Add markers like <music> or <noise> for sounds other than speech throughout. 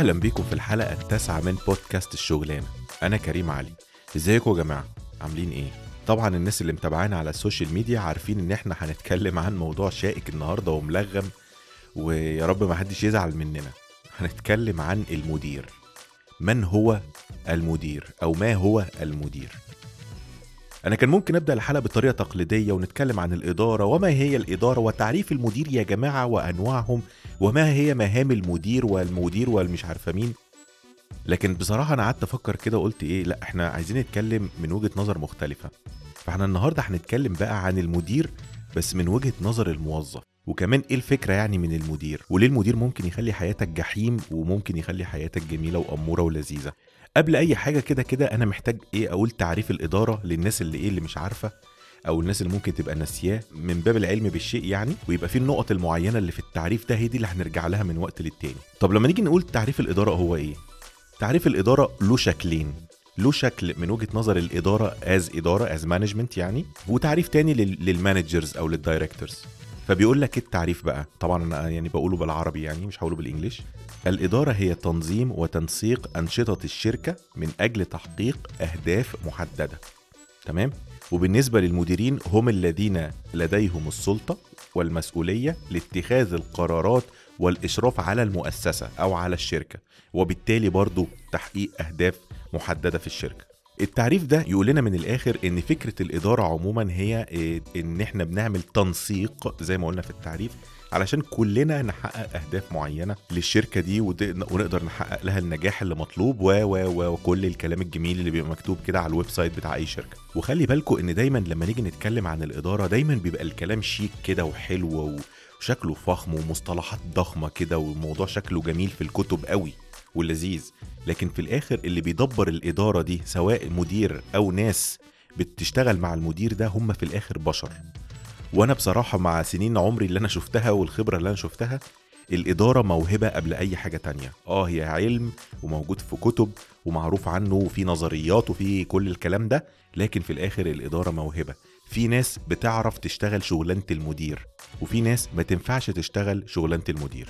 أهلا بيكم في الحلقة التاسعة من بودكاست الشغلانة. أنا كريم علي. إزيكم يا جماعة؟ عاملين إيه؟ طبعا الناس اللي متابعانا على السوشيال ميديا عارفين إن إحنا هنتكلم عن موضوع شائك النهارده وملغم ويا رب ما حدش يزعل مننا. هنتكلم عن المدير. من هو المدير؟ أو ما هو المدير؟ أنا كان ممكن أبدأ الحلقة بطريقة تقليدية ونتكلم عن الإدارة وما هي الإدارة وتعريف المدير يا جماعة وأنواعهم وما هي مهام المدير والمدير والمش عارفة مين. لكن بصراحة أنا قعدت أفكر كده وقلت إيه لأ إحنا عايزين نتكلم من وجهة نظر مختلفة. فإحنا النهارده هنتكلم بقى عن المدير بس من وجهة نظر الموظف. وكمان إيه الفكرة يعني من المدير؟ وليه المدير ممكن يخلي حياتك جحيم وممكن يخلي حياتك جميلة وأمورة ولذيذة؟ قبل أي حاجة كده كده أنا محتاج إيه؟ أقول تعريف الإدارة للناس اللي إيه؟ اللي مش عارفة أو الناس اللي ممكن تبقى ناسياه من باب العلم بالشيء يعني ويبقى في النقط المعينة اللي في التعريف ده هي دي اللي هنرجع لها من وقت للتاني. طب لما نيجي نقول تعريف الإدارة هو إيه؟ تعريف الإدارة له شكلين. له شكل من وجهة نظر الإدارة as إدارة as management يعني وتعريف تاني لل managers أو لل directors فبيقول لك التعريف بقى. طبعا أنا يعني بقوله بالعربي يعني مش هقوله بال English. الإدارة هي تنظيم وتنسيق أنشطة الشركة من أجل تحقيق أهداف محددة. تمام؟ وبالنسبة للمديرين هم الذين لديهم السلطة والمسؤولية لاتخاذ القرارات والإشراف على المؤسسة أو على الشركة وبالتالي برضو تحقيق أهداف محددة في الشركة. التعريف ده يقول لنا من الآخر إن فكرة الإدارة عموما هي إيه، إن إحنا بنعمل تنسيق زي ما قلنا في التعريف علشان كلنا نحقق أهداف معينة للشركة دي ونقدر نحقق لها النجاح اللي مطلوب و و وكل الكلام الجميل اللي بيبقى مكتوب كده على ال website بتاع أي شركة. وخلي بالكم إن دايما لما نيجي نتكلم عن الإدارة دايما بيبقى الكلام شيك كده وحلو وشكله فخم ومصطلحات ضخمة كده والموضوع شكله جميل في الكتب قوي. ولذيذ لكن في الآخر اللي بيدبر الإدارة دي سواء مدير أو ناس بتشتغل مع المدير ده هم في الآخر بشر. وأنا بصراحة مع سنين عمري اللي أنا شفتها والخبرة اللي أنا شفتها الإدارة موهبة قبل أي حاجة تانية. آه هي علم وموجود في كتب ومعروف عنه وفي نظريات وفي كل الكلام ده لكن في الآخر الإدارة موهبة. في ناس بتعرف تشتغل شغلانة المدير وفي ناس ما تنفعش تشتغل شغلانة المدير.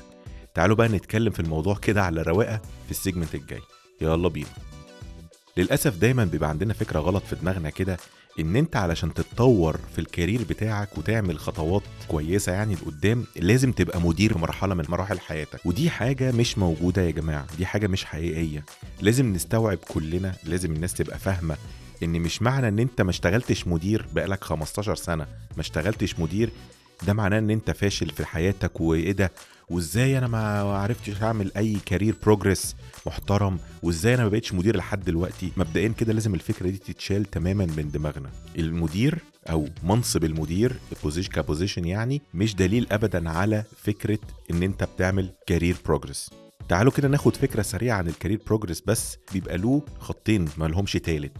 تعالوا بقى نتكلم في الموضوع كده على رواقة في ال segment الجاي. يلا بينا. للأسف دايما بيبقى عندنا فكرة غلط في دماغنا كده إن أنت علشان تتطور في ال career بتاعك وتعمل خطوات كويسة يعني لقدام لازم تبقى مدير مرحلة من مراحل حياتك. ودي حاجة مش موجودة يا جماعة دي حاجة مش حقيقية. لازم نستوعب كلنا لازم الناس تبقى فاهمة إن مش معنى إن أنت ما اشتغلتش مدير بقالك 15 سنة. ما اشتغلتش مدير ده معناه إن أنت فاشل في حياتك وإيه ده؟ وازاي أنا ما عرفتش اعمل اي career progress محترم وازاي أنا ما بقتش مدير لحد دلوقتي؟ مبدئيا كده لازم الفكرة دي تتشال تماما من دماغنا. المدير أو منصب المدير position ك position يعني مش دليل ابدا على فكرة إن أنت بتعمل career progress تعالوا كده ناخد فكرة سريعة عن ال career progress بس بيبقى له خطين ما لهمش تالت.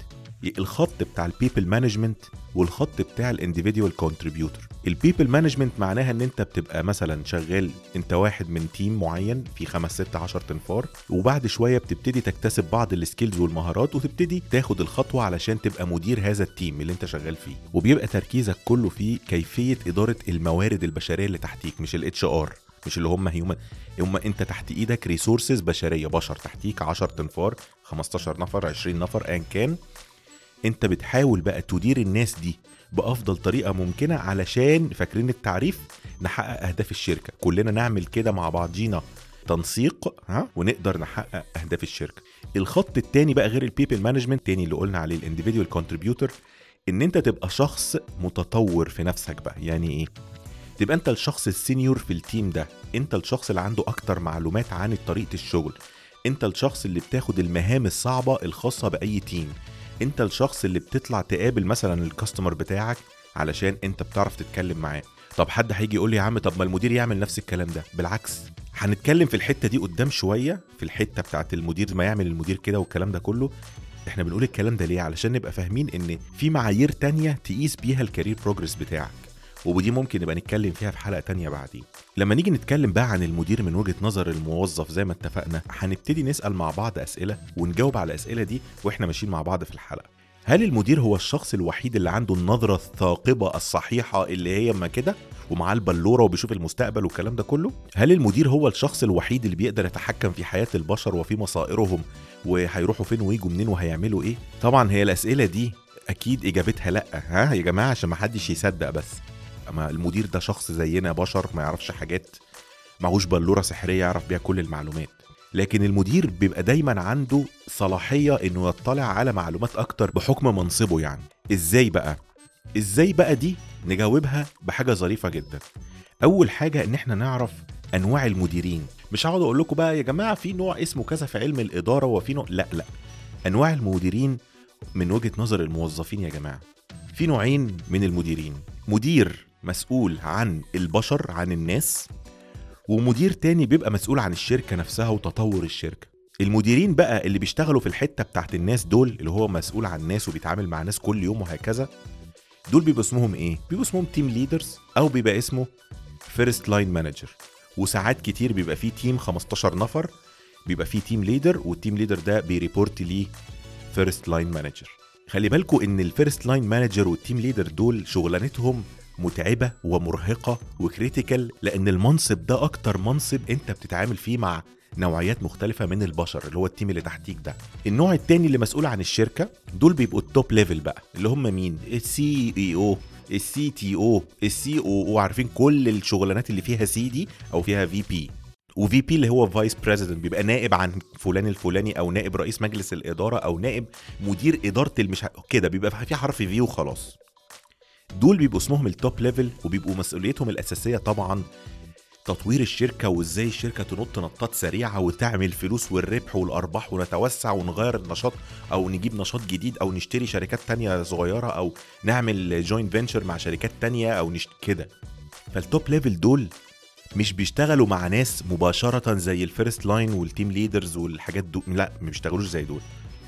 الخط بتاع ال people management والخط بتاع ال individual contributor ال people management معناها إن أنت بتبقى مثلا شغال أنت واحد من team معين في خمس ست عشر تنفار وبعد شوية بتبتدي تكتسب بعض ال skills والمهارات وتبتدي تاخد الخطوة علشان تبقى مدير هذا ال team اللي أنت شغال فيه. وبيبقى تركيزك كله في كيفية إدارة الموارد البشرية اللي تحتيك مش ال HR مش اللي هم human هم أنت تحت إيدك resources بشرية بشر تحتيك 10 تنفار 15 نفر 20 نفر ايا كان. انت بتحاول بقى تدير الناس دي بأفضل طريقة ممكنة علشان فاكرين التعريف؟ نحقق أهداف الشركة. كلنا نعمل كده مع بعضينا تنسيق ها؟ ونقدر نحقق أهداف الشركة. الخط التاني بقى غير ال people management تاني اللي قلنا عليه ال individual contributor إن أنت تبقى شخص متطور في نفسك بقى. يعني إيه؟ تبقى أنت الشخص ال senior في ال team ده. أنت الشخص اللي عنده أكتر معلومات عن طريقة الشغل. أنت الشخص اللي بتاخد المهام الصعبة الخاصة بأي team انت الشخص اللي بتطلع تقابل مثلا ال customer بتاعك علشان انت بتعرف تتكلم معاه. طب حد هيجي يقول لي يا عم طب ما المدير يعمل نفس الكلام ده. بالعكس هنتكلم في الحتة دي قدام شوية في الحتة بتاعت المدير ما يعمل المدير كده والكلام ده كله. إحنا بنقول الكلام ده ليه؟ علشان نبقى فاهمين إن في معايير تانية تقيس بيها ال career progress بتاعك. ودي ممكن نبقى نتكلم فيها في حلقة تانية بعدين لما نيجي نتكلم بقى عن المدير من وجهة نظر الموظف زي ما اتفقنا هنبتدي نسأل مع بعض أسئلة ونجاوب على الأسئلة دي وإحنا ماشيين مع بعض في الحلقة هل المدير هو الشخص الوحيد اللي عنده النظرة الثاقبة الصحيحة اللي هي ما كده ومعاه البلورة وبيشوف المستقبل والكلام ده كله؟ هل المدير هو الشخص الوحيد اللي بيقدر يتحكم في حياة البشر وفي مصائرهم وهيروحوا فين ويجوا منين وهيعملوا إيه؟ طبعا هي الأسئلة دي أكيد إجابتها لأ ها يا جماعة عشان ما حدش يصدق بس أما المدير ده شخص زينا بشر ما يعرفش حاجات معهوش بلورة سحرية يعرف بيها كل المعلومات. لكن المدير بيبقى دايما عنده صلاحية إنه يطلع على معلومات أكتر بحكم منصبه يعني. إزاي بقى؟ إزاي بقى دي نجاوبها بحاجة ظريفة جدا؟ أول حاجة إن إحنا نعرف أنواع المديرين. مش هقعد أقول لكم بقى يا جماعة في نوع اسمه كذا في علم الإدارة وفي نوع لا لا. أنواع المديرين من وجهة نظر الموظفين يا جماعة. في نوعين من المديرين. مدير مسؤول عن البشر عن الناس ومدير تاني بيبقى مسؤول عن الشركة نفسها وتطور الشركة. المديرين بقى اللي بيشتغلوا في الحتة بتاعت الناس دول اللي هو مسؤول عن الناس وبيتعامل مع ناس كل يوم وهكذا دول بيبقى اسمهم إيه؟ بيبقى اسمهم team leaders أو بيبقى اسمه first line manager وساعات كتير بيبقى فيه team 15 نفر بيبقى فيه team leader وال team leader ده بي report ليه first line manager خلي بالكوا إن ال first line manager وال team leader دول شغلانتهم متعبة ومرهقة و critical لأن المنصب ده أكتر منصب أنت بتتعامل فيه مع نوعيات مختلفة من البشر اللي هو ال team اللي تحتيك ده. النوع التاني اللي مسؤول عن الشركة دول بيبقوا ال top level بقى اللي هم مين؟ ال CEO ال CTO ال COO أو عارفين كل الشغلانات اللي فيها C دي أو فيها VP و VP اللي هو vice president بيبقى نائب عن فلان الفلاني أو نائب رئيس مجلس الإدارة أو نائب مدير إدارة المش كده بيبقى في حرف V وخلاص دول بيبقوا اسمهم ال top level وبيبقوا مسؤوليتهم الأساسية طبعا تطوير الشركة وإزاي الشركة تنط نطات سريعة وتعمل فلوس والربح والأرباح ونتوسع ونغير النشاط أو نجيب نشاط جديد أو نشتري شركات تانية صغيرة أو نعمل joint venture مع شركات تانية أو نشت كده. فال top level دول مش بيشتغلوا مع ناس مباشرة زي ال first line وال team leaders والحاجات دول لا ما بيشتغلوش زي دول.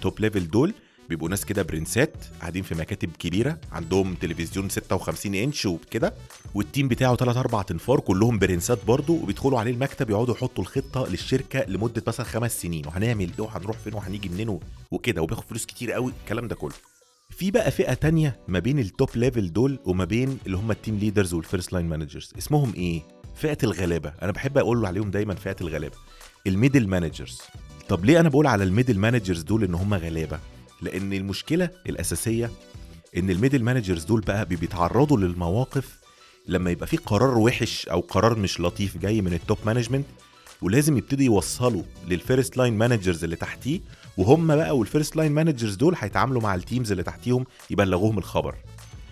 top level دول بيبقوا ناس كده برنسات قاعدين في مكاتب كبيرة عندهم تلفزيون 56 إنش وكده وال team بتاعه 3 4 تنفار كلهم برنسات برضه وبيدخلوا عليه المكتب يقعدوا يحطوا الخطة للشركة لمدة مثلا خمس سنين وهنعمل إيه وهنروح فين وهنيجي منين وكده وبياخد فلوس كتير قوي الكلام ده كله. في بقى فئة تانية ما بين ال top level دول وما بين اللي هم ال team leaders وال first line managers اسمهم إيه؟ فئة الغلابة. أنا بحب أقول عليهم دايما فئة الغلابة. ال middle managers طب ليه أنا بقول على ال middle managers دول إن هم غلابة؟ لأن المشكلة الأساسية إن ال middle managers دول بقى بيتعرضوا للمواقف لما يبقى في قرار وحش أو قرار مش لطيف جاي من ال top management ولازم يبتدي يوصلوا لل first line managers اللي تحتيه وهم بقى وال first line managers دول هيتعاملوا مع ال teams اللي تحتيهم يبلغوهم الخبر.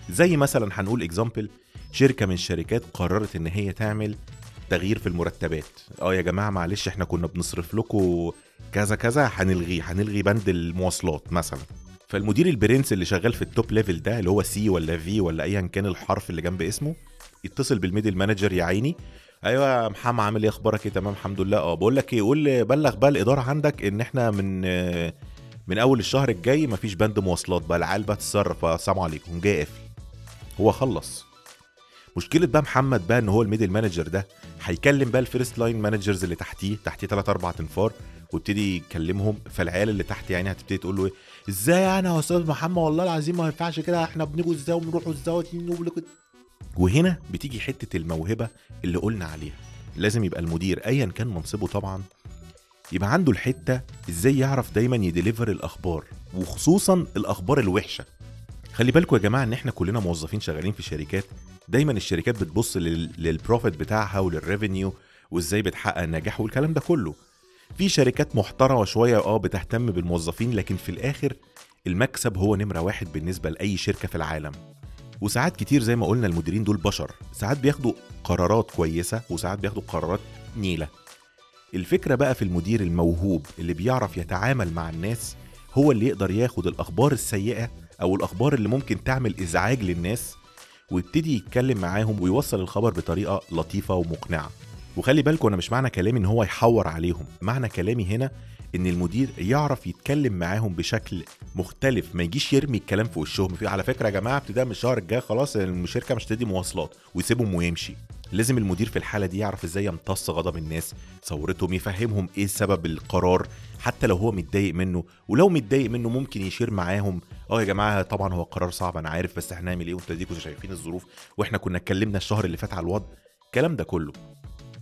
زي مثلا هنقول example شركة من الشركات قررت إن هي تعمل تغيير في المرتبات. آه يا جماعة معلش إحنا كنا بنصرف لكم كذا كذا هنلغيه هنلغي بند المواصلات مثلا. فالمدير البرنس اللي شغال في ال top level ده اللي هو C ولا في ولا ايا كان الحرف اللي جنب اسمه يتصل بال middle manager يا عيني. أيوه يا محمد عامل إيه؟ أخبارك إيه؟ تمام الحمد لله. آه بقول لك إيه قول بلغ بقى الإدارة عندك إن إحنا من من أول الشهر الجاي مفيش بند مواصلات بقى. العيال بقى تتصرف. السلام عليكم. جاي قافل. هو خلص. مشكلة بقى محمد بقى إن هو ال middle manager ده هيكلم بقى ال first line managers اللي تحتيه تحتيه 3 4 تنفار ويبتدي يكلمهم فالعيال اللي تحت يعني هتبتدي تقول له إيه إزاي أنا يا أستاذ محمد؟ والله العظيم ما ينفعش كده إحنا بنيجوا إزاي وبنروحوا إزاي وهنا بتيجي حتة الموهبة اللي قلنا عليها. لازم يبقى المدير ايا كان منصبه طبعا يبقى عنده الحتة إزاي يعرف دايما يديليفر الأخبار وخصوصا الأخبار الوحشة. خلي بالكم يا جماعة إن إحنا كلنا موظفين شغالين في شركات. دايما الشركات بتبص للبروفيت بتاعها وللريفينيو وإزاي بتحقق النجاح والكلام ده كله. في شركات محترمة شوية آه بتهتم بالموظفين لكن في الآخر المكسب هو نمرة واحد بالنسبة لأي شركة في العالم. وساعات كتير زي ما قلنا المديرين دول بشر. ساعات بياخدوا قرارات كويسة وساعات بياخدوا قرارات نيلة. الفكرة بقى في المدير الموهوب اللي بيعرف يتعامل مع الناس هو اللي يقدر ياخد الأخبار السيئة أو الأخبار اللي ممكن تعمل إزعاج للناس ويبتدي يتكلم معاهم ويوصل الخبر بطريقة لطيفة ومقنعة. وخلي بالكم أنا مش معنى كلامي إن هو يحور عليهم. معنى كلامي هنا إن المدير يعرف يتكلم معاهم بشكل مختلف ما يجيش يرمي الكلام في وشهم. في على فكرة يا جماعة ابتداء من الشهر الجاي خلاص الشركة مش تدي مواصلات ويسيبهم ويمشي. لازم المدير في الحالة دي يعرف إزاي يمتص غضب الناس ثورتهم يفهمهم إيه سبب القرار حتى لو هو متضايق منه. ولو متضايق منه ممكن يـ share معاهم. آه يا جماعة طبعا هو قرار صعب أنا عارف بس إحنا نعمل إيه؟ وأنتوا شايفين الظروف وإحنا كنا اتكلمنا الشهر اللي فات على الوضع الكلام ده كله.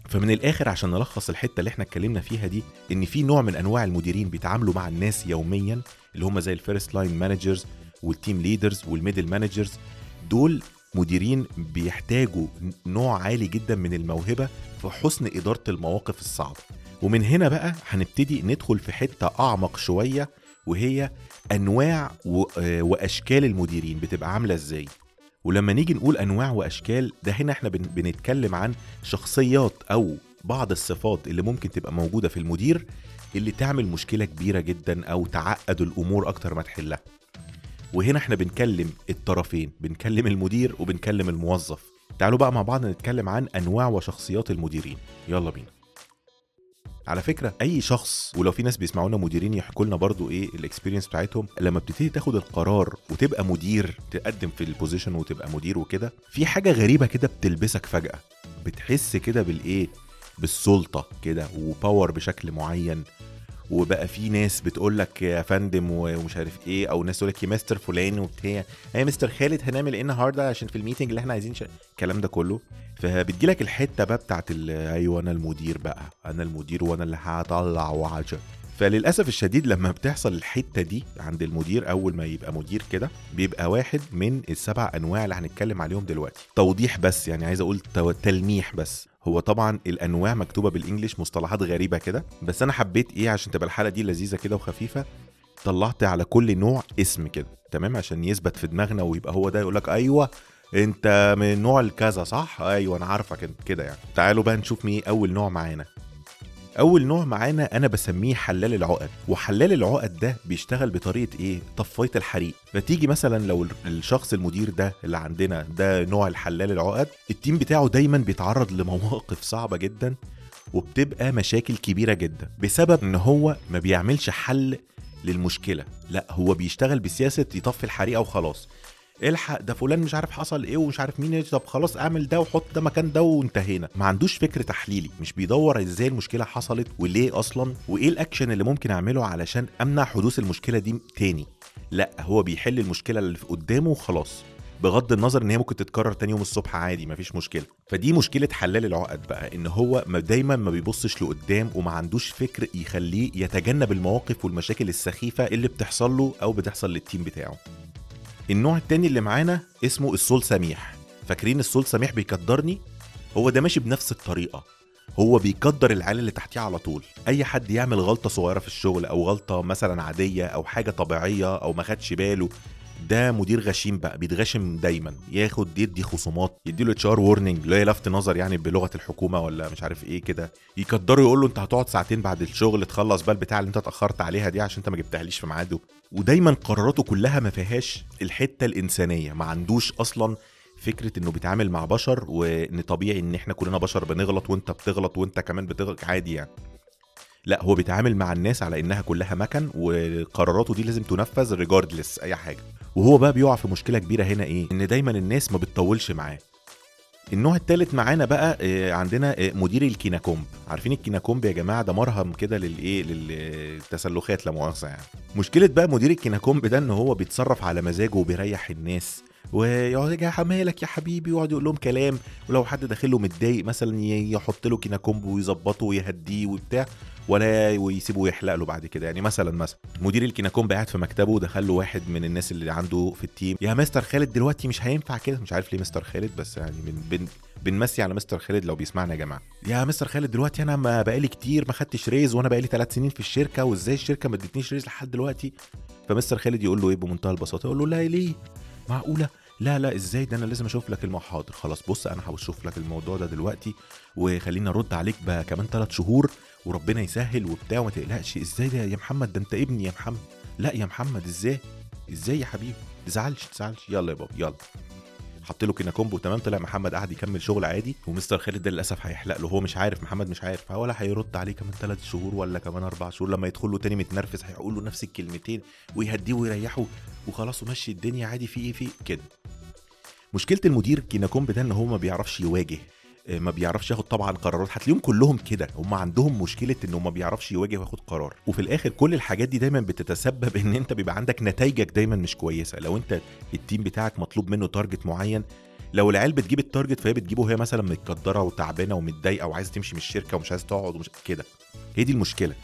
فمن الآخر عشان نلخص الحتة اللي إحنا اتكلمنا فيها دي إن في نوع من أنواع المديرين بيتعاملوا مع الناس يوميا اللي هم زي ال first line managers وال team leaders وال middle managers دول مديرين بيحتاجوا نوع عالي جدا من الموهبة في حسن إدارة المواقف الصعبة. ومن هنا بقى هنبتدي ندخل في حتة أعمق شوية وهي أنواع وأشكال المديرين بتبقى عاملة إزاي. ولما نيجي نقول أنواع وأشكال ده هنا إحنا بنتكلم عن شخصيات أو بعض الصفات اللي ممكن تبقى موجودة في المدير اللي تعمل مشكلة كبيرة جدا أو تعقد الأمور أكتر ما تحلها. وهنا إحنا بنكلم الطرفين بنكلم المدير وبنكلم الموظف. تعالوا بقى مع بعض نتكلم عن أنواع وشخصيات المديرين. يلا بينا. على فكرة أي شخص ولو في ناس بيسمعونا مديرين يحكوا لنا برضو إيه ال experience بتاعتهم لما بتبتدي تاخد القرار وتبقى مدير تقدم في ال position وتبقى مدير وكده في حاجة غريبة كده بتلبسك فجأة. بتحس كده بالإيه؟ بالسلطة كده و power بشكل معين. وبقى في ناس بتقول لك يا فندم ومش عارف إيه أو ناس تقول لك يا مستر فلان وبتاع. يا مستر خالد هنعمل إيه النهارده؟ عشان في الميتنج اللي إحنا عايزين. الكلام ده كله. فبتجي لك الحتة بقى بتاعت أيوه أنا المدير بقى. أنا المدير وأنا اللي هطلع وعجب فللأسف الشديد لما بتحصل الحتة دي عند المدير أول ما يبقى مدير كده بيبقى واحد من السبع أنواع اللي هنتكلم عليهم دلوقتي. توضيح بس يعني عايز أقول تلميح بس. هو طبعا الأنواع مكتوبة بالانجلش مصطلحات غريبة كده بس أنا حبيت إيه عشان تبقى الحلقة دي لذيذة كده وخفيفة طلعت على كل نوع اسم كده تمام؟ عشان يثبت في دماغنا ويبقى هو ده يقول لك أيوه أنت من نوع الكذا صح؟ أيوه أنا عارفك كده يعني. تعالوا بقى نشوف مين أول نوع معانا. أول نوع معانا أنا بسميه حلال العقد وحلال العقد ده بيشتغل بطريقة إيه؟ طفاية الحريق. فتيجي مثلا لو الشخص المدير ده اللي عندنا ده نوع الحلال العقد التيم بتاعه دايما بيتعرض لمواقف صعبة جدا وبتبقى مشاكل كبيرة جدا بسبب إن هو ما بيعملش حل للمشكلة. لا هو بيشتغل بسياسة يطفي الحريقة وخلاص. الحق ده فلان مش عارف حصل إيه ومش عارف مين طب خلاص اعمل ده وحط ده مكان ده وانتهينا. ما عندوش فكر تحليلي. مش بيدور إزاي المشكلة حصلت وليه أصلا وايه الاكشن اللي ممكن اعمله علشان امنع حدوث المشكلة دي تاني. لا هو بيحل المشكلة اللي قدامه وخلاص. بغض النظر ان هي ممكن تتكرر تاني يوم الصبح عادي مفيش مشكلة. فدي مشكلة حلال العقد بقى ان هو دايما ما بيبصش لقدام وما عندوش فكر يخليه يتجنب المواقف والمشاكل السخيفة اللي بتحصل له أو بتحصل للتيم بتاعه. النوع التاني اللي معانا اسمه السول سميح. فاكرين السول سميح بيقدرني؟ هو ده ماشي بنفس الطريقة. هو بيقدر العيال اللي تحتيه على طول. أي حد يعمل غلطة صغيرة في الشغل أو غلطة مثلا عادية أو حاجة طبيعية أو ما خدش باله ده مدير غشيم بقى بيتغشم دايما. ياخد يدي خصومات يدي له HR warning اللي هي لفت نظر يعني بلغة الحكومة ولا مش عارف إيه كده. يقدره يقول له أنت هتقعد ساعتين بعد الشغل تخلص بقى البتاع اللي أنت اتأخرت عليها دي عشان أنت ما جبتهاليش في ميعاده. ودايما قراراته كلها ما فيهاش الحتة الإنسانية. ما عندوش أصلا فكرة إنه بيتعامل مع بشر وإن طبيعي إن إحنا كلنا بشر بنغلط وأنت بتغلط وأنت كمان بتغلط عادي يعني. لا هو بيتعامل مع الناس على إنها كلها مكن وقراراته دي لازم تنفذ regardless أي حاجة. وهو بقى بيقع في مشكلة كبيرة هنا إيه؟ إن دايما الناس ما بتطولش معاه. النوع الثالث معانا بقى عندنا مدير الكيناكومب. عارفين الكيناكومب يا جماعة؟ ده مرهم كده للايه للتسلخات لا مؤاخذة يعني. مشكلة بقى مدير الكيناكومب ده إن هو بيتصرف على مزاجه وبيريح الناس. ويقعد يا حمالك يا حبيبي. ويقعد يقول لهم كلام. ولو حد داخل له متضايق مثلا يحط له كيناكومب ويظبطه ويهديه وبتاع ولا ويسيبه يحلق له بعد كده. يعني مثلا مثلا مدير الكيناكومب قاعد في مكتبه دخل له واحد من الناس اللي عنده في ال team يا مستر خالد دلوقتي مش هينفع كده. مش عارف ليه مستر خالد بس يعني بن بن بنمسي على مستر خالد لو بيسمعنا يا جماعة. يا مستر خالد دلوقتي أنا ما بقالي كتير ما خدتش raise وأنا بقالي ثلاث سنين في الشركة وإزاي الشركة ما ادتنيش raise لحد دلوقتي؟ فمستر خالد يقول له إيه بمنتهى البساطة يقول له لا ليه؟ معقولة؟ لا لا إزاي؟ ده أنا لازم أشوف لك المحاضر. خلاص بص أنا هشوف لك الموضوع ده دلوقتي وخلينا أرد عليك بقى كمان ثلاث شهور وربنا يسهل وبتاع وما تقلقش. إزاي ده يا محمد؟ ده أنت ابني يا محمد. لا يا محمد إزاي؟ إزاي يا حبيبي؟ تزعلش تزعلش. يلا يا بابا يلا. حط له كيناكومب تمام؟ طلع محمد قعد يكمل شغل عادي ومستر خالد ده للأسف هيحلق له. هو مش عارف محمد مش عارف ولا هيرد عليه كمان ثلاث شهور ولا كمان أربع شهور. لما يدخل له تاني متنرفز هيقول له نفس الكلمتين ويهديه ويريحه وخلاص ومشي الدنيا عادي. في إيه؟ في كده. مشكلة المدير كيناكومب ده إن هو ما بيعرفش يواجه آه، ما بيعرفش ياخد طبعا قرارات. هتلاقيهم كلهم كده هم عندهم مشكلة إنه ما بيعرفش يواجه وياخد قرار. وفي الآخر كل الحاجات دي دايما بتتسبب إن أنت بيبقى عندك نتائجك دايما مش كويسة. لو أنت ال team بتاعك مطلوب منه target معين لو العيال بتجيب ال target فهي بتجيبه وهي مثلا متقدرة وتعبانة ومتضايقة وعايزة تمشي من الشركة ومش عايزة تقعد ومش كده. هي دي المشكلة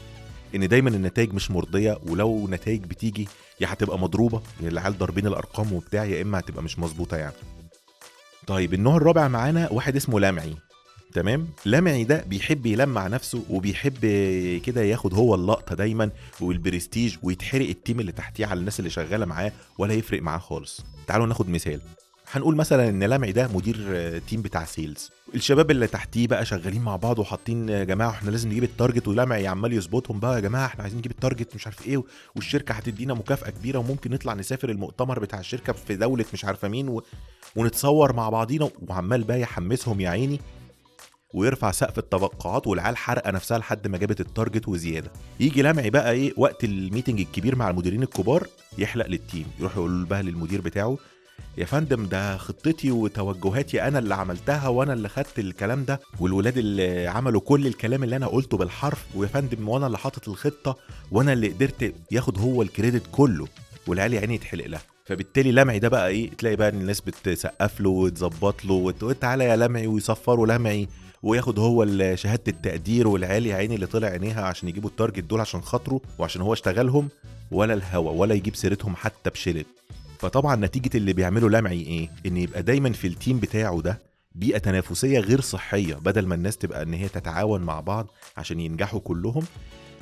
إن دايما النتائج مش مرضية. ولو نتائج بتيجي يا هتبقى مضروبة يا العيال ضاربين الأرقام وبتاع يا إما هتبقى مش مظبوطة يعني. طيب النوع الرابع معانا واحد اسمه لمعي. تمام؟ لمعي ده بيحب يلمع نفسه وبيحب كده ياخد هو اللقطة دايما والبرستيج ويتحرق ال team اللي تحتيه على الناس اللي شغالة معاه ولا يفرق معاه خالص. تعالوا ناخد مثال. هنقول مثلا إن لمعي ده مدير team بتاع sales. الشباب اللي تحتيه بقى شغالين مع بعض وحاطين يا جماعة إحنا لازم نجيب ال target ولمعي عمال يظبطهم بقى يا جماعة إحنا عايزين نجيب ال target مش عارف إيه والشركة هتدينا مكافأة كبيرة وممكن نطلع نسافر المؤتمر بتاع الشركة في دولة مش عارفة مين و... ونتصور مع بعضينا وعمال بقى يحمسهم يا عيني ويرفع سقف التوقعات والعيال حرقه نفسها لحد ما جابت ال target وزيادة. يجي لمعي بقى إيه وقت ال meeting الكبير مع المديرين الكبار يحلق لل team يروح يقول بقى للمدير بتاعه يا فندم ده خطتي وتوجهاتي. أنا اللي عملتها وأنا اللي خدت الكلام ده. والولاد اللي عملوا كل الكلام اللي أنا قلته بالحرف. ويا فندم وأنا اللي حاطط الخطة. وأنا اللي قدرت ياخد هو ال credit كله. والعيال يا عيني يتحلق لها. فبالتالي لمعي ده بقى إيه؟ تلاقي بقى الناس بتسقف له وتظبط له وتقول تعالى يا لمعي ويصفروا لمعي. وياخد هو شهادة التقدير. والعيال يا عيني اللي طلع عينيها عشان يجيبوا ال target دول عشان خاطره وعشان هو اشتغلهم. ولا الهوا ولا يجيب سيرتهم حتى بشلن. فطبعا نتيجة اللي بيعمله لمعي إيه؟ إن يبقى دايما في ال team بتاعه ده بيئة تنافسية غير صحية بدل ما الناس تبقى إن هي تتعاون مع بعض عشان ينجحوا كلهم.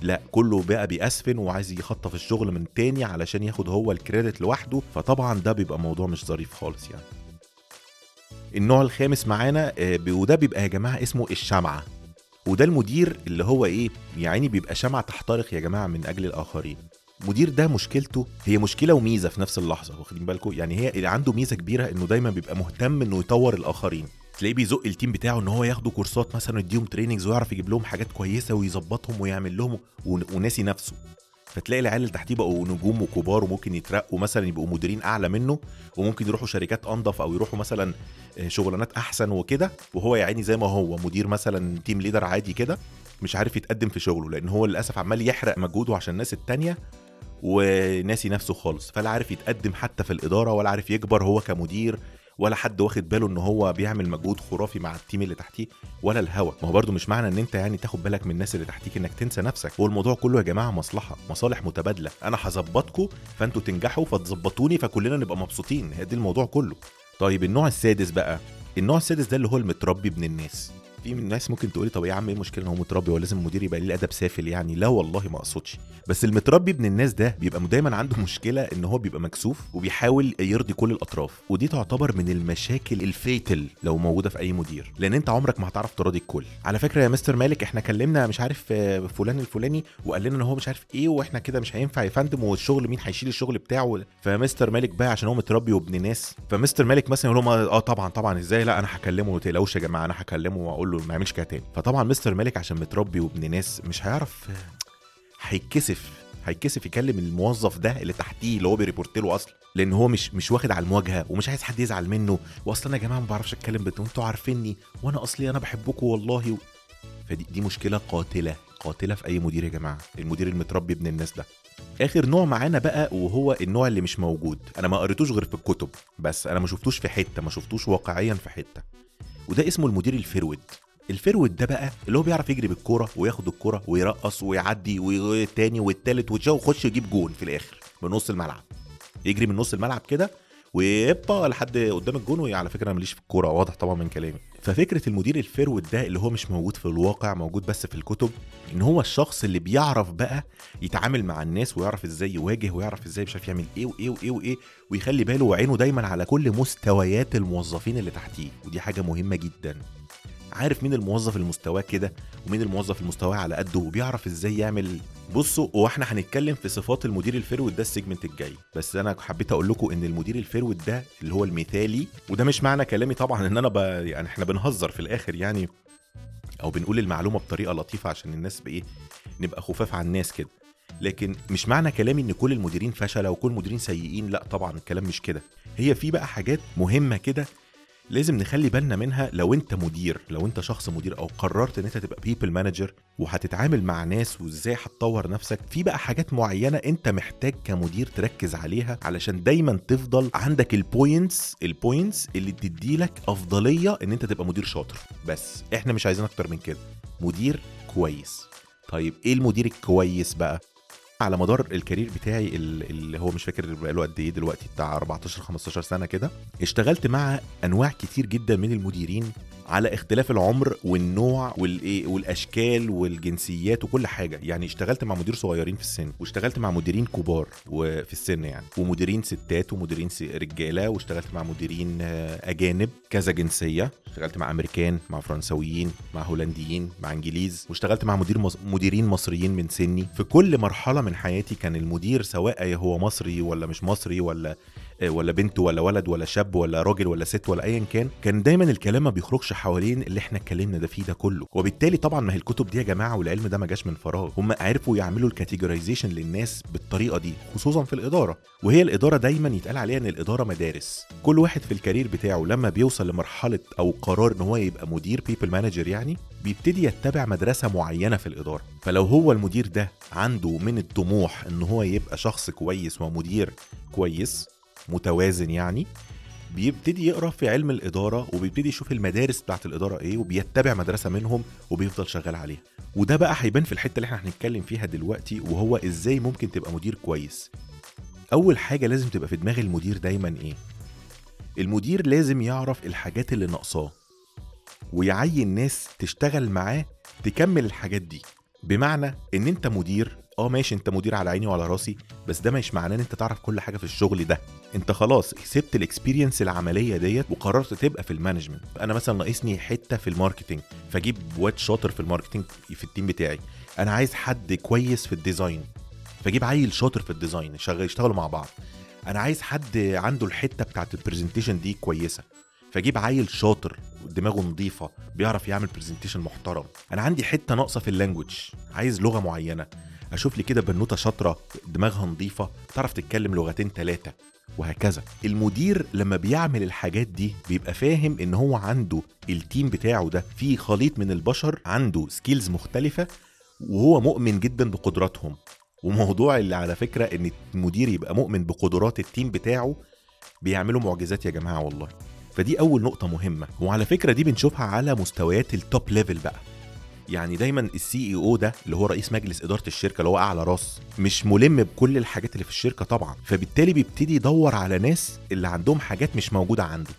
لا كله بقى بيأسفن وعايز يخطف الشغل من تاني علشان ياخد هو ال credit لوحده. فطبعا ده بيبقى موضوع مش ظريف خالص يعني. النوع الخامس معانا آه، وده بيبقى يا جماعة اسمه الشمعة. وده المدير اللي هو إيه؟ يعني بيبقى شمعة تحترق يا جماعة من أجل الآخرين. المدير ده مشكلته هي مشكلة وميزة في نفس اللحظة واخدين بالكم يعني هي اللي عنده ميزة كبيرة إنه دايما بيبقى مهتم إنه يطور الآخرين. تلاقيه بيزق ال team بتاعه إن هو ياخدوا كورسات مثلا يديهم trainings ويعرف يجيب لهم حاجات كويسة ويظبطهم ويعمل لهم وناسي نفسه. فتلاقي العيال اللي تحتيه بقوا نجوم وكبار وممكن يترقوا مثلا يبقوا مديرين أعلى منه وممكن يروحوا شركات أنضف أو يروحوا مثلا آه، شغلانات أحسن وكده وهو يا عيني زي ما هو مدير مثلا team leader عادي كده مش عارف يتقدم في شغله لأن هو للأسف عمال يحرق مجهوده عشان الناس التانية وناسي نفسه خالص فلا عارف يتقدم حتى في الإدارة ولا عارف يكبر هو كمدير ولا حد واخد باله إن هو بيعمل مجهود خرافي مع ال team اللي تحتيه ولا الهوا. ما هو برده مش معنى إن أنت يعني تاخد بالك من الناس اللي تحتيك إنك تنسى نفسك. هو الموضوع كله يا جماعة مصلحة مصالح متبادلة. أنا هظبطكم فأنتوا تنجحوا فتظبطوني فكلنا نبقى مبسوطين. هي دي الموضوع كله. طيب النوع السادس بقى النوع السادس ده اللي هو المتربي ابن الناس. في من الناس ممكن تقولي طب يا عم إيه المشكلة إن هو متربي هو لازم المدير يبقى ليه ادب سافل يعني؟ لا والله ما أقصدش. بس المتربي ابن الناس ده بيبقى دايما عنده مشكلة إن هو بيبقى مكسوف وبيحاول يرضي كل الأطراف. ودي تعتبر من المشاكل الفيتل لو موجودة في أي مدير. لأن أنت عمرك ما هتعرف تراضي الكل. على فكرة يا مستر مالك إحنا كلمنا مش عارف آه، فلان الفلاني وقال لنا إن هو مش عارف إيه وإحنا كده مش هينفع يا فندم والشغل مين هيشيل الشغل بتاعه. فمستر مالك بقى عشان هو متربي وابن ناس. فمستر مالك مثلا يقول لهم آه طبعا طبعا إزاي؟ لا أنا هكلمه ما يا جماعة أنا هكلمه وأقول له ما يعملش كده تاني. فطبعا مستر مالك عشان متربي وابن ناس مش هيعرف هيتكسف هيتكسف يكلم الموظف ده اللي تحتيه اللي هو بيريبورت له أصلا لأن هو مش مش واخد على المواجهة ومش عايز حد يزعل منه. واصلا أنا يا جماعة ما بعرفش أتكلم بنتوا أنتوا عارفيني وأنا أصلي أنا بحبكم والله و... فدي دي مشكلة قاتلة قاتلة في أي مدير يا جماعة المدير المتربي ابن الناس ده. آخر نوع معانا بقى وهو النوع اللي مش موجود. أنا ما قريتوش غير في الكتب بس أنا ما شفتوش في حتة ما شفتوش واقعيا في حتة. وده اسمه المدير ال forward ال forward ده بقى اللي هو بيعرف يجري بالكورة وياخد الكورة ويرقص ويعدي والتاني والتالت ويخش يجيب جون في الآخر من نص الملعب. يجري من نص الملعب كده ويبقى لحد قدام الجون وعلى فكرة أنا ماليش في الكورة واضح طبعا من كلامي. ففكرة المدير ال forward ده اللي هو مش موجود في الواقع موجود بس في الكتب إن هو الشخص اللي بيعرف بقى يتعامل مع الناس ويعرف إزاي يواجه ويعرف إزاي مش عارف يعمل إيه وإيه وإيه وإيه ويخلي باله وعينه دايما على كل مستويات الموظفين اللي تحتيه. ودي حاجة مهمة جدا. عارف مين الموظف اللي مستواه كده ومين الموظف اللي مستواه على قده وبيعرف إزاي يعمل بصوا وإحنا هنتكلم في صفات المدير ال forward ده ال segment الجاي. بس أنا حبيت أقول لكم ان المدير ال forward ده اللي هو المثالي وده مش معنى كلامي طبعا ان أنا ب... يعني إحنا بنهزر في الآخر يعني أو بنقول المعلومة بطريقة لطيفة عشان الناس بإيه نبقى خفاف على الناس كده. لكن مش معنى كلامي إن كل المديرين فشلة وكل المديرين سيئين لا طبعا الكلام مش كده. هي في بقى حاجات مهمة كده لازم نخلي بالنا منها لو انت مدير لو انت شخص مدير أو قررت ان انت تبقى people manager وهتتعامل مع ناس وازاي هتطور نفسك في بقى حاجات معينة انت محتاج كمدير تركز عليها علشان دايما تفضل عندك ال points ال points اللي تدي لك أفضلية ان انت تبقى مدير شاطر. بس إحنا مش عايزين أكتر من كده. مدير كويس. طيب إيه المدير الكويس بقى؟ على مدار الكارير بتاعي اللي هو مش فاكر بقاله قد إيه دلوقتي بتاع 14 15 سنة كده اشتغلت مع أنواع كتير جدا من المديرين على اختلاف العمر والنوع والإيه والأشكال والجنسيات وكل حاجة. يعني اشتغلت مع مدير صغيرين في السن واشتغلت مع مديرين كبار وفي السن يعني. ومديرين ستات ومديرين رجالة واشتغلت مع مديرين أجانب كذا جنسية. اشتغلت مع أمريكان مع فرنسويين مع هولنديين مع إنجليز. واشتغلت مع مدير مص... مديرين مصريين من سني. في كل مرحلة من حياتي كان المدير سواء هو مصري ولا مش مصري ولا ولا بنت ولا ولد ولا شاب ولا راجل ولا ست ولا ايا كان كان دايما الكلام ما بيخرجش حوالين اللي إحنا اتكلمنا ده فيه ده كله. وبالتالي طبعا ما هي الكتب دي يا جماعة والعلم ده ما جاش من فراغ. هم عرفوا يعملوا ال categorization للناس بالطريقة دي خصوصا في الإدارة. وهي الإدارة دايما يتقال عليها إن الإدارة مدارس. كل واحد في ال career بتاعه لما بيوصل لمرحلة أو قرار إن هو يبقى مدير people manager يعني بيبتدي يتبع مدرسة معينة في الإدارة. فلو هو المدير ده عنده من الطموح إن هو يبقى شخص كويس ومدير كويس متوازن يعني بيبتدي يقرأ في علم الإدارة وبيبتدي يشوف المدارس بتاعت الإدارة إيه وبيتبع مدرسة منهم وبيفضل شغال عليها. وده بقى هيبان في الحتة اللي إحنا هنتكلم فيها دلوقتي وهو إزاي ممكن تبقى مدير كويس. أول حاجة لازم تبقى في دماغ المدير دايما إيه؟ المدير لازم يعرف الحاجات اللي ناقصاه ويعين ناس تشتغل معاه تكمل الحاجات دي. بمعنى إن أنت مدير آه ماشي أنت مدير على عيني وعلى راسي بس ده مش معناه إن أنت تعرف كل حاجة في الشغل ده. أنت خلاص سبت ال experience العملية ديت وقررت تبقى في ال management. أنا مثلا ناقصني حتة في ال marketing فأجيب واد شاطر في ال marketing في ال team بتاعي. أنا عايز حد كويس في ال design فأجيب عيل شاطر في ال design يشتغلوا مع بعض. أنا عايز حد عنده الحتة بتاعت ال presentation دي كويسة فأجيب عيل شاطر دماغه نظيفة بيعرف يعمل presentation محترم. أنا عندي حتة ناقصة في ال language عايز لغة معينة. أشوف لي كده بنوتة شاطرة دماغها نظيفة تعرف تتكلم لغتين ثلاثة وهكذا. المدير لما بيعمل الحاجات دي بيبقى فاهم إن هو عنده ال team بتاعه ده فيه خليط من البشر عنده skills مختلفة وهو مؤمن جدا بقدراتهم. وموضوع اللي على فكرة إن المدير يبقى مؤمن بقدرات ال team بتاعه بيعملوا معجزات يا جماعة والله. فدي أول نقطة مهمة. وعلى فكرة دي بنشوفها على مستويات ال top level بقى. يعني دايما ال CEO ده اللي هو رئيس مجلس إدارة الشركة اللي هو أعلى راس مش ملم بكل الحاجات اللي في الشركة طبعا. فبالتالي بيبتدي يدور على ناس اللي عندهم حاجات مش موجودة عنده.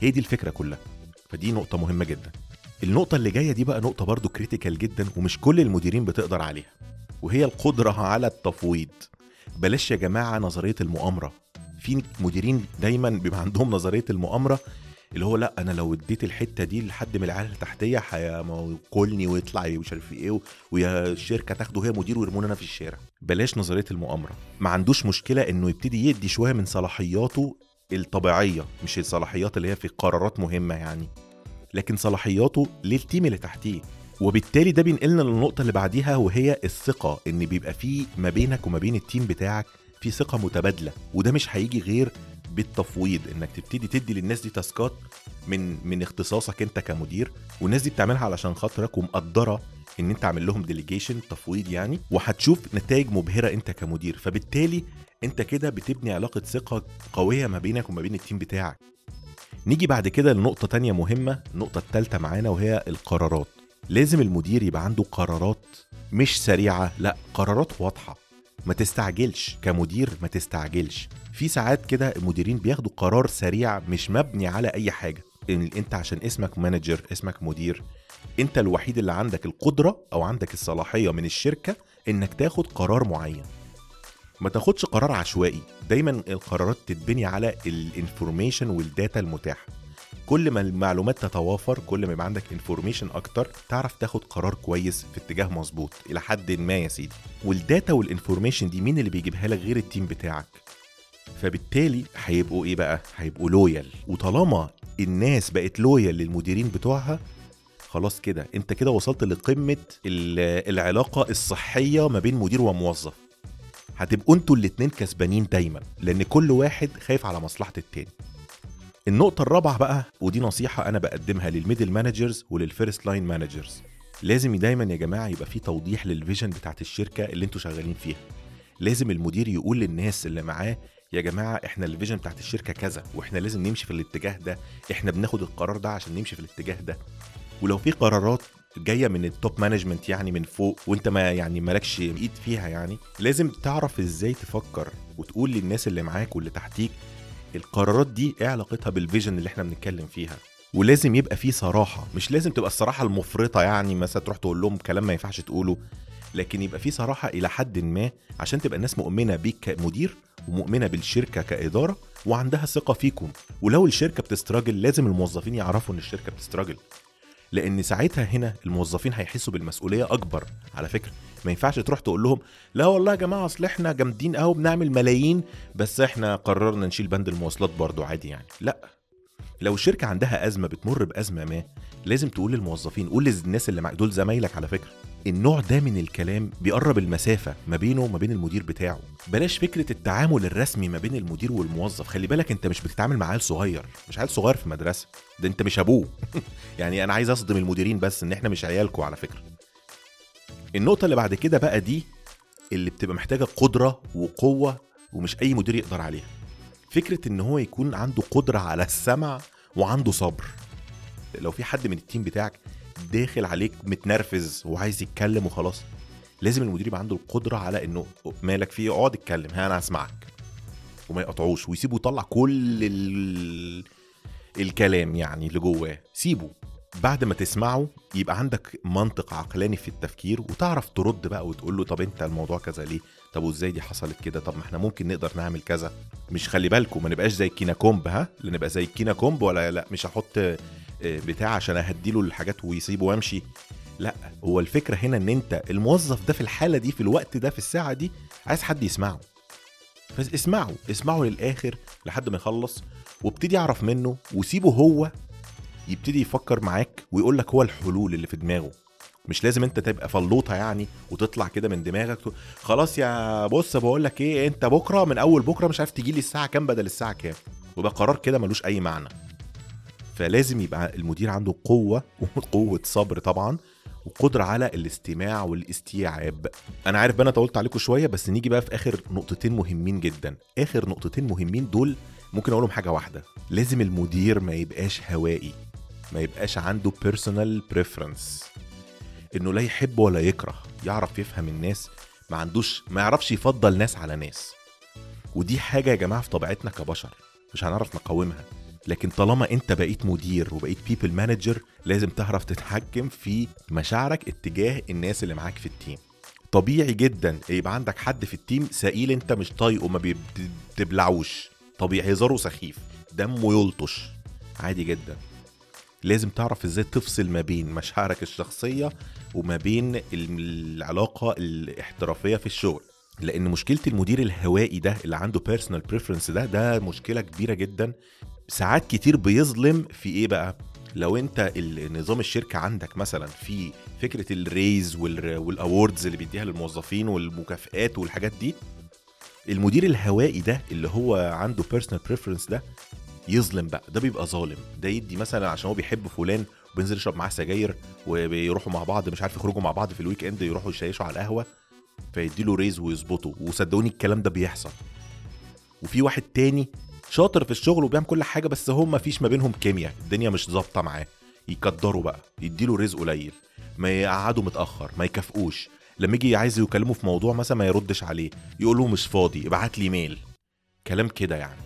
هي دي الفكرة كلها. فدي نقطة مهمة جدا. النقطة اللي جاية دي بقى نقطة برضو critical جدا ومش كل المديرين بتقدر عليها. وهي القدرة على التفويض. بلاش يا جماعة نظرية المؤامرة. في مديرين دايما بيبقى عندهم نظرية المؤامرة اللي هو لأ أنا لو اديت الحتة دي لحد من العيال اللي تحتيا هياكلني ويطلع مش عارف إيه ويا الشركة تاخده هي مدير ويرموني أنا في الشارع. بلاش نظرية المؤامرة. ما عندوش مشكلة إنه يبتدي يدي شوية من صلاحياته الطبيعية مش الصلاحيات اللي هي في قرارات مهمة يعني. لكن صلاحياته لل team اللي تحتيه. وبالتالي ده بينقلنا للنقطة اللي بعديها وهي الثقة إن بيبقى في ما بينك وما بين ال team بتاعك في ثقة متبادلة. وده مش هيجي غير بالتفويض إنك تبتدي تدي للناس دي task ات من من اختصاصك أنت كمدير والناس دي بتعملها علشان خاطرك ومقدرة إن أنت عامل لهم delegation تفويض يعني وهتشوف نتائج مبهرة أنت كمدير. فبالتالي أنت كده بتبني علاقة ثقة قوية ما بينك وما بين ال team بتاعك. نيجي بعد كده لنقطة تانية مهمة النقطة التالتة معانا وهي القرارات. لازم المدير يبقى عنده قرارات مش سريعة لأ قرارات واضحة. ما تستعجلش كمدير ما تستعجلش. في ساعات كده المديرين بياخدوا قرار سريع مش مبني على أي حاجة. إن أنت عشان اسمك manager اسمك مدير أنت الوحيد اللي عندك القدرة أو عندك الصلاحية من الشركة إنك تاخد قرار معين. ما تاخدش قرار عشوائي. دايما القرارات تتبني على ال information وال data المتاحة. كل ما المعلومات تتوافر كل ما يبقى عندك information أكتر تعرف تاخد قرار كويس في اتجاه مظبوط. إلى حد ما يا سيدي. وال data وال information دي مين اللي بيجيبها لك غير ال team بتاعك؟ فبالتالي هيبقوا إيه بقى؟ هيبقوا loyal وطالما الناس بقت loyal للمديرين بتوعها خلاص كده. أنت كده وصلت لقمة العلاقة الصحية ما بين مدير وموظف. هتبقوا أنتوا الاتنين كسبانين دايما لأن كل واحد خايف على مصلحة التاني. النقطة الرابعة بقى ودي نصيحة أنا بقدمها لل middle managers ولل first line managers لازم دايما يا جماعة يبقى في توضيح لل vision بتاعت الشركة اللي أنتوا شغالين فيها. لازم المدير يقول للناس اللي معاه يا جماعة إحنا ال vision بتاعت الشركة كذا وإحنا لازم نمشي في الاتجاه ده إحنا بناخد القرار ده عشان نمشي في الاتجاه ده. ولو في قرارات جاية من ال top management يعني من فوق وأنت ما يعني مالكش إيد فيها يعني لازم تعرف إزاي تفكر وتقول للناس اللي معاك واللي تحتيك القرارات دي إيه علاقتها بال vision اللي إحنا بنتكلم فيها. ولازم يبقى في صراحة مش لازم تبقى الصراحة المفرطة يعني مثلا تروح تقول لهم كلام ما ينفعش تقوله. لكن يبقى في صراحة إلى حد ما عشان تبقى الناس مؤمنة بيك كمدير ومؤمنة بالشركة كإدارة وعندها ثقة فيكم. ولو الشركة بتستراجل لازم الموظفين يعرفوا إن الشركة بتستراجل. لأن ساعتها هنا الموظفين هيحسوا بالمسؤولية أكبر على فكرة. ما ينفعش تروح تقول لهم لا والله يا جماعة أصل إحنا جامدين قوي بنعمل ملايين بس إحنا قررنا نشيل بند المواصلات برضو عادي يعني. لأ. لو الشركة عندها أزمة بتمر بأزمة ما لازم تقول للموظفين قول للناس اللي معاك دول زمايلك على فكرة. النوع ده من الكلام بيقرب المسافة ما بينه وما بين المدير بتاعه. بلاش فكرة التعامل الرسمي ما بين المدير والموظف. خلي بالك انت مش بتتعامل مع عيل صغير مش عيل صغير في مدرسة. ده انت مش أبوه. <laughs> يعني أنا عايز أصدم المديرين بس إن إحنا مش عيالكم على فكرة. النقطة اللي بعد كده بقى دي اللي بتبقى محتاجة قدرة وقوة ومش أي مدير يقدر عليها. فكرة إن هو يكون عنده قدرة على السمع وعنده صبر. لو في حد من التيم بتاعك داخل عليك متنرفز وعايز يتكلم وخلاص. لازم المدير يبقى عنده القدرة على إنه مالك فيه اقعد اتكلم ها أنا هسمعك. وما يقطعوش ويسيبه يطلع كل ال... الكلام يعني اللي جواه. سيبه. بعد ما تسمعه يبقى عندك منطق عقلاني في التفكير وتعرف ترد بقى وتقول له طب أنت الموضوع كذا ليه؟ طب وإزاي دي حصلت كده؟ طب ما إحنا ممكن نقدر نعمل كذا. مش خلي بالكم ما نبقاش زي الكينا كومب ها نبقى زي الكينا كومب ولا لا مش هحط بتاع عشان اهديله الحاجات ويسيبه وامشي. لا هو الفكرة هنا ان انت الموظف ده في الحالة دي في الوقت ده في الساعة دي عايز حد يسمعه. فاسمعه اسمعه للآخر لحد ما يخلص وابتدي اعرف منه وسيبه هو يبتدي يفكر معاك ويقول لك هو الحلول اللي في دماغه. مش لازم انت تبقى فلوطة يعني وتطلع كده من دماغك خلاص يا بص بقول لك إيه انت بكرة من أول بكرة مش عارف تجي لي الساعة كام بدل الساعة كام. ويبقى قرار كده ملوش أي معنى. فلازم يبقى المدير عنده قوة <laughs> وقوة صبر طبعا وقدرة على الاستماع والاستيعاب. أنا عارف بقى أنا طولت عليكم شوية بس نيجي بقى في آخر نقطتين مهمين جدا. آخر نقطتين مهمين دول ممكن أقولهم حاجة واحدة. لازم المدير ما يبقاش هوائي ما يبقاش عنده personal preference إنه لا يحب ولا يكره يعرف يفهم الناس ما عندوش ما يعرفش يفضل ناس على ناس. ودي حاجة يا جماعة في طبيعتنا كبشر مش هنعرف نقاومها. لكن طالما انت بقيت مدير وبقيت people manager لازم تعرف تتحكم في مشاعرك اتجاه الناس اللي معاك في ال team طبيعي جدا يبقى عندك حد في ال team سئيل انت مش طايقه ما بتبلعوش طبيعي هزاره سخيف دمه يلطش. عادي جدا. لازم تعرف إزاي تفصل ما بين مشاعرك الشخصية وما بين العلاقة الاحترافية في الشغل. لأن مشكلة المدير الهوائي ده اللي عنده personal preference ده ده مشكلة كبيرة جدا. ساعات كتير بيظلم في إيه بقى؟ لو أنت نظام الشركة عندك مثلا في فكرة ال raise وال awards اللي بيديها للموظفين والمكافئات والحاجات دي المدير الهوائي ده اللي هو عنده personal preference ده يظلم بقى ده بيبقى ظالم. ده يدي مثلا عشان هو بيحب فلان وبينزل يشرب معاه سجاير وبيروحوا مع بعض مش عارف يخرجوا مع بعض في ال weekend يروحوا يشيشوا على القهوة فيديله raise ويظبطه. وصدقوني الكلام ده بيحصل. وفي واحد تاني شاطر في الشغل وبيعمل كل حاجة بس هم ما فيش ما بينهم كيمياء. الدنيا مش ظابطة معاه. يقدروا بقى. يديله raise قليل. ما يقعدوا متأخر. ما يكافئوش. لما يجي عايز يكلمه في موضوع مثلا ما يردش عليه. يقول له مش فاضي ابعت لي mail كلام كده يعني.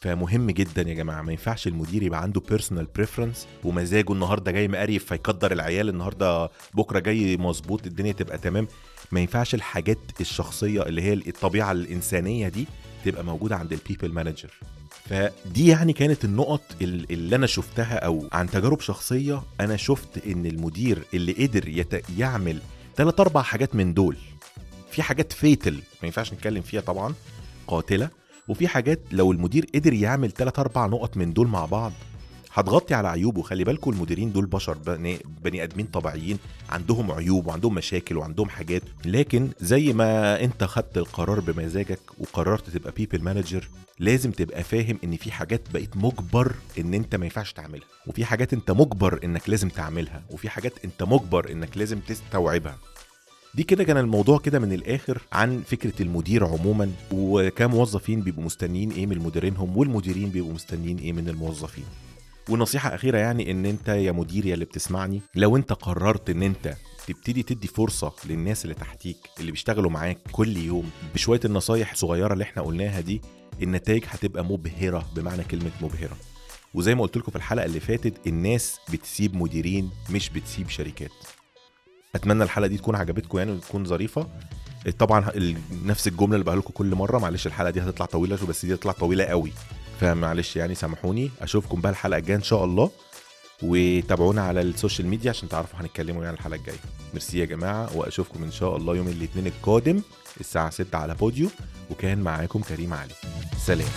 فمهم جدا يا جماعة ما ينفعش المدير يبقى عنده personal preference ومزاجه النهارده جاي مقريف فيقدر العيال النهارده بكرة جاي مظبوط الدنيا تبقى تمام. ما ينفعش الحاجات الشخصية اللي هي الطبيعة الإنسانية دي تبقى موجودة عند ال people manager فدي يعني كانت النقط ال- اللي أنا شفتها أو عن تجارب شخصية أنا شفت إن المدير اللي قدر يت... يعمل ثلاث أربع حاجات من دول. في حاجات fatal ما ينفعش نتكلم فيها طبعا قاتلة. وفي حاجات لو المدير قدر يعمل ثلاث أربع نقط من دول مع بعض هتغطي على عيوبه. خلي بالكم المديرين دول بشر بني, بني آدمين طبيعيين عندهم عيوب وعندهم مشاكل وعندهم حاجات. لكن زي ما انت خدت القرار بمزاجك وقررت تبقى people manager لازم تبقى فاهم إن في حاجات بقيت مجبر إن أنت ما ينفعش تعملها. وفي حاجات أنت مجبر إنك لازم تعملها وفي حاجات أنت مجبر إنك لازم تستوعبها. دي كده كان الموضوع كده من الآخر عن فكرة المدير عموما. وكام موظفين بيبقوا مستنيين إيه من مديرينهم والمديرين بيبقوا مستنيين إيه من الموظفين. ونصيحة أخيرة يعني إن أنت يا مدير يا اللي بتسمعني لو أنت قررت إن أنت تبتدي تدي فرصة للناس اللي تحتيك اللي بيشتغلوا معاك كل يوم بشوية النصايح الصغيرة اللي إحنا قلناها دي النتائج هتبقى مبهرة بمعنى كلمة مبهرة. وزي ما قلت لكم في الحلقة اللي فاتت الناس بتسيب مديرين مش بتسيب شركات. أتمنى الحلقة دي تكون عجبتكم يعني وتكون ظريفة. طبعا نفس الجملة اللي بقولها لكم كل مرة معلش الحلقة دي هتطلع طويلة شوية بس دي هتطلع طويلة قوي. فمعلش يعني سامحوني. أشوفكم بقى الحلقة الجاية إن شاء الله. وتابعونا على ال social media عشان تعرفوا هنتكلموا يعني الحلقة الجاية. ميرسي يا جماعة. وأشوفكم إن شاء الله يوم الاثنين القادم الساعة 6 على بوديو. وكان معاكم كريم علي. سلام.